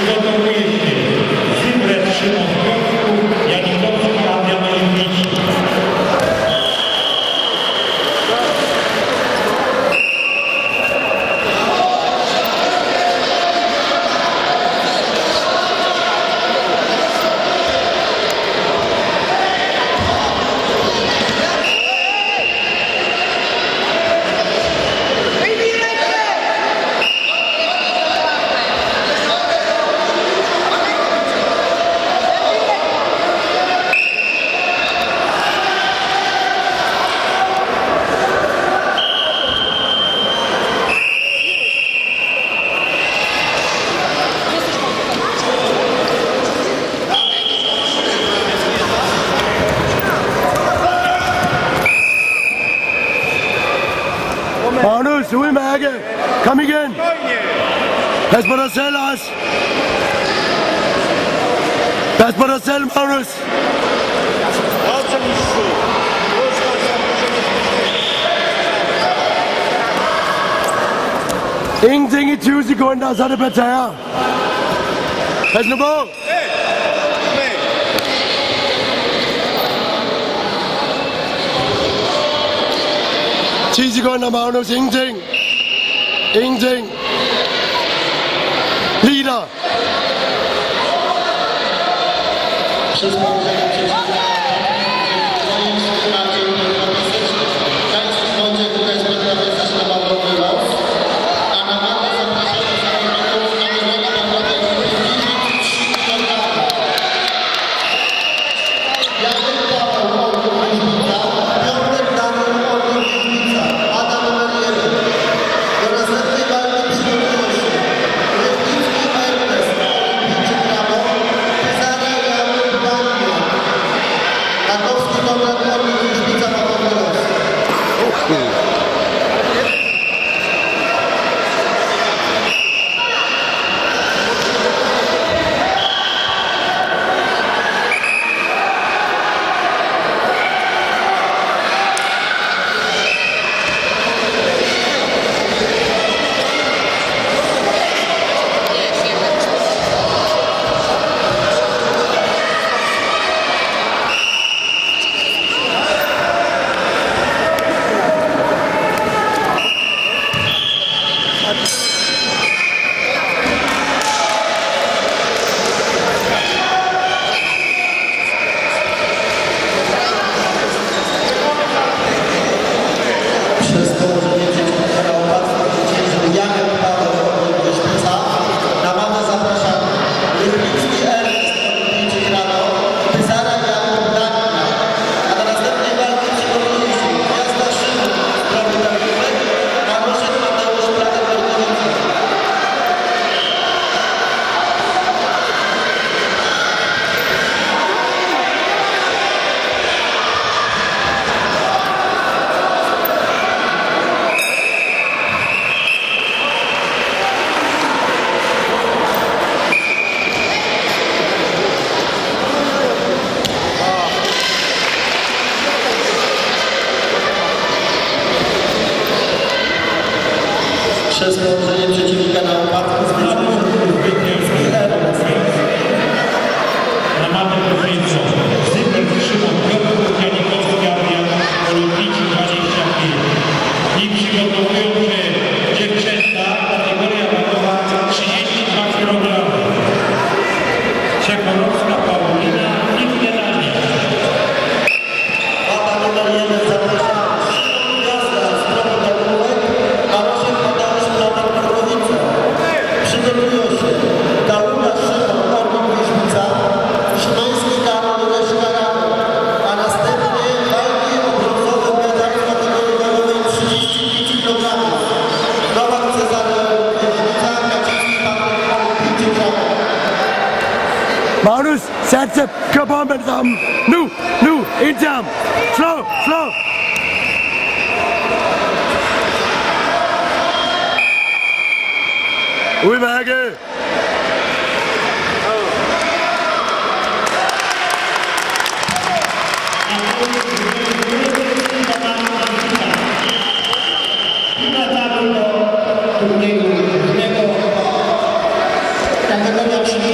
Широкополитный, Зимбрет Шимон Lars, udmærke. Kom igen. Pas på dig selv, Lars. Pas på dig selv, Magnus. Ingenting i 20 sekunder, så er det Patera. Pas nu på. 10 sekunder, Magnus. Ingenting. Ingenting. Lige der. Tidspunkt. Magnus, satse, kør på med det. Nu, nu, ind til ham. Slå, slå. Udmærket.